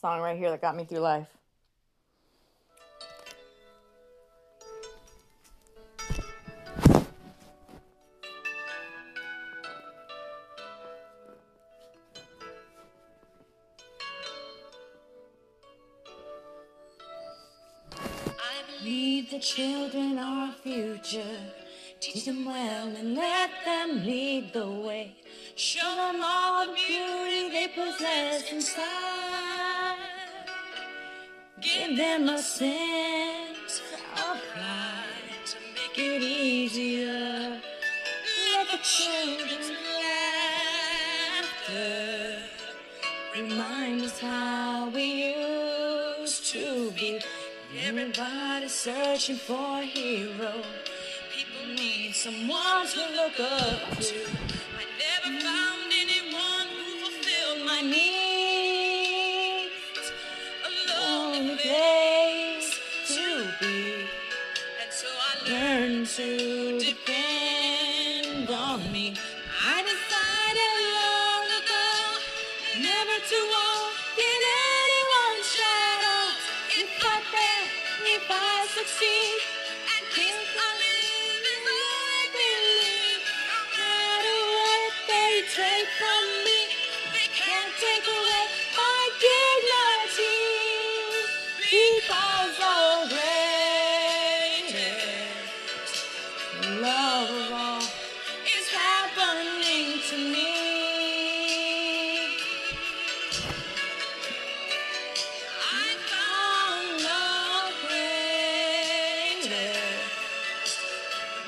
Song right here that got me through life. The children are future. Teach them well and let them lead the way. Show them all the beauty they possess inside. Give them a sense of pride to make it easier. Let the children's laughter remind us how we used to be. Everybody's searching for a hero. People need someone to look up to. I never found anyone who fulfilled my needs. Be. And so I learned to depend on me. I decided long ago never to walk in anyone's shadows. If I fail, if I succeed, at least I live. No matter what they take from me, they can't take away my dignity. Because the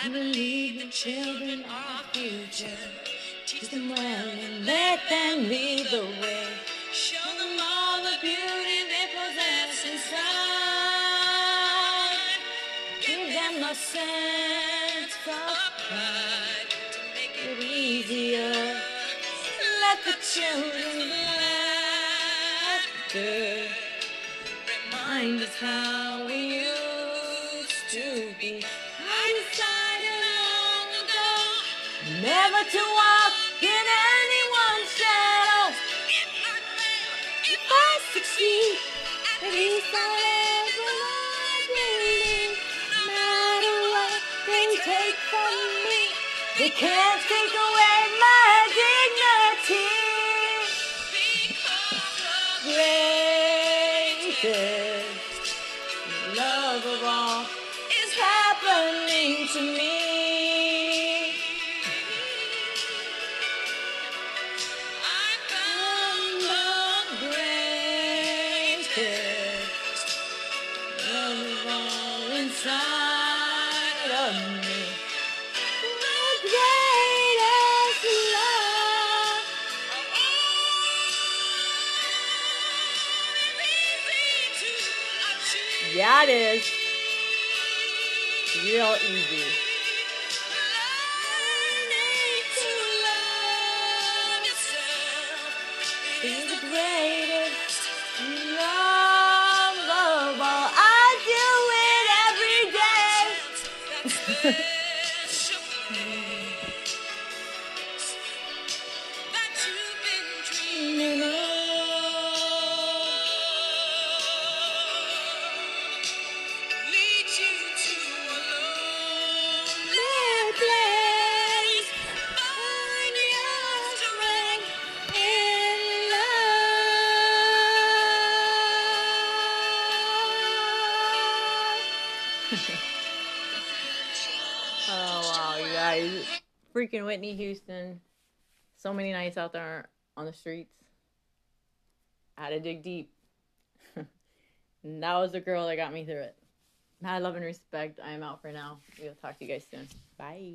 I believe the children are our future. Teach them well and let them lead the way. Show them all the beauty they possess inside. Give them a sense of pride to make it easier. Let the children laughter remind us how we used to be. Never to walk in anyone's shadows. If I succeed, at least I'll I believe. No matter what they take from me, they can't take away my dignity. Greatest love of all is happening to me. Love of all inside of me. The greatest love of. Yeah, it is. Real easy. The greatest love Oh wow, you guys. Freaking Whitney Houston. So many nights out there on the streets. I had to dig deep. and that was the girl that got me through it. Mad love and respect. I am out for now. We'll talk to you guys soon. Bye.